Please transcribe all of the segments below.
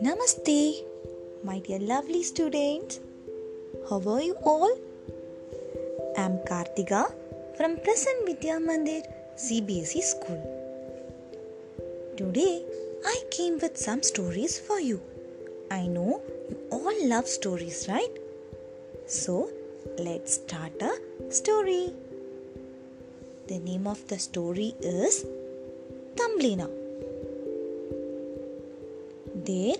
Namaste, my dear lovely students. How are you all? I'm Kartika from Prasann Vidya Mandir CBSE School. Today I came with some stories for you. I know you all love stories, right? So let's start a story. The name of the story is Thumbelina. There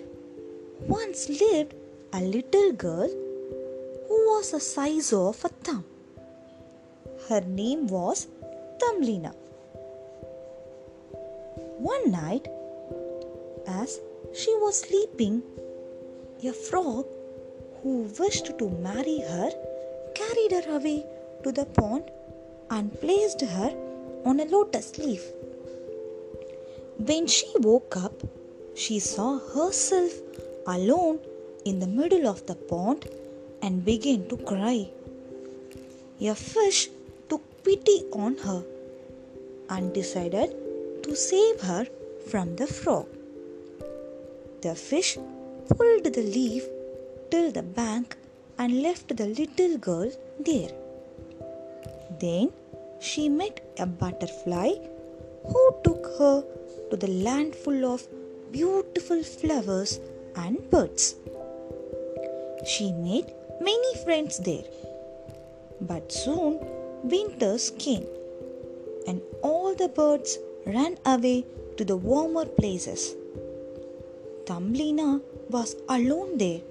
once lived a little girl who was the size of a thumb. Her name was Thumbelina. One night, as she was sleeping, a frog who wished to marry her carried her away to the pond and placed her on a lotus leaf. When she woke up, she saw herself alone in the middle of the pond and began to cry. A fish took pity on her and decided to save her from the frog. The fish pulled the leaf till the bank and left the little girl there. Then she met a butterfly who took her to the land full of beautiful flowers and birds. She made many friends there. But soon winters came and all the birds ran away to the warmer places. Thumbelina was alone there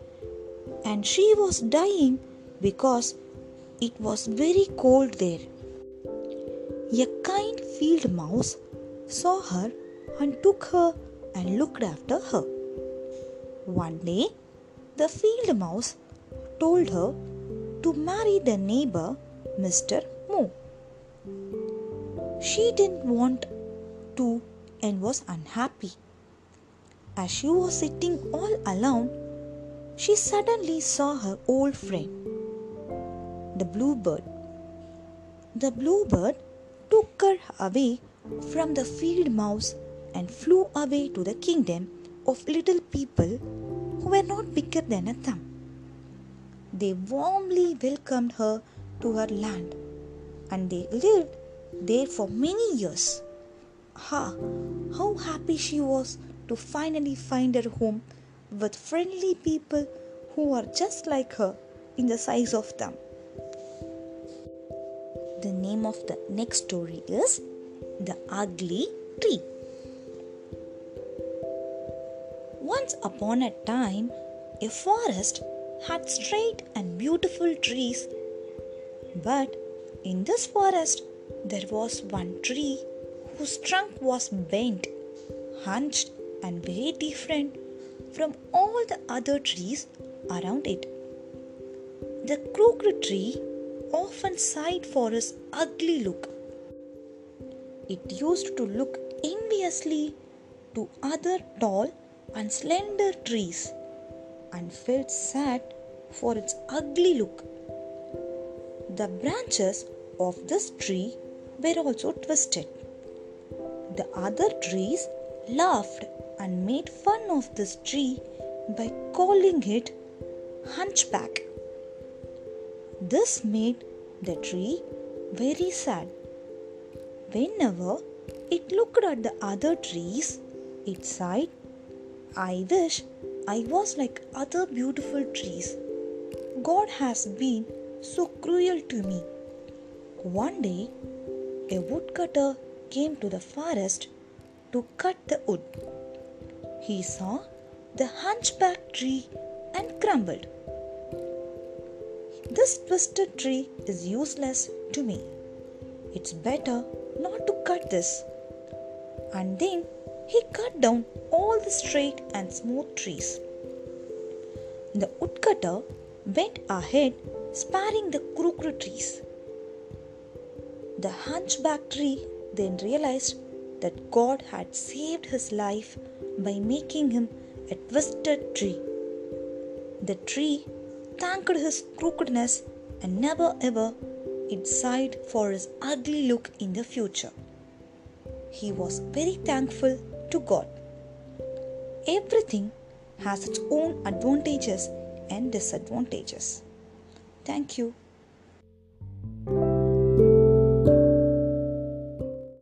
and she was dying because it was very cold there. A kind field mouse saw her and took her and looked after her. One day, the field mouse told her to marry the neighbor, Mr. Moo. She didn't want to and was unhappy. As she was sitting all alone, she suddenly saw her old friend, the bluebird. The bluebird took her away from the field mouse and flew away to the kingdom of little people who were not bigger than a thumb. They warmly welcomed her to her land and they lived there for many years. Ha! How happy she was to finally find her home with friendly people who are just like her in the size of thumb. The name of the next story is The Ugly Tree. Once upon a time, a forest had straight and beautiful trees. But in this forest, there was one tree whose trunk was bent, hunched, and very different from all the other trees around it. The crooked tree often sighed for its ugly look. It used to look enviously to other tall and slender trees and felt sad for its ugly look. The branches of this tree were also twisted. The other trees laughed and made fun of this tree by calling it hunchback. This made the tree very sad. Whenever it looked at the other trees, it sighed I wish I was like other beautiful trees. God has been so cruel to me. One day, a woodcutter came to the forest to cut the wood. He saw the hunchback tree and grumbled. This twisted tree is useless to me. It's better not to cut this. And then he cut down all the straight and smooth trees. The woodcutter went ahead, sparing the crooked trees. The hunchback tree then realized that God had saved his life by making him a twisted tree. The tree thanked his crookedness and never ever it sighed for his ugly look in the future. he was very thankful to God. Everything has its own advantages and disadvantages. Thank you.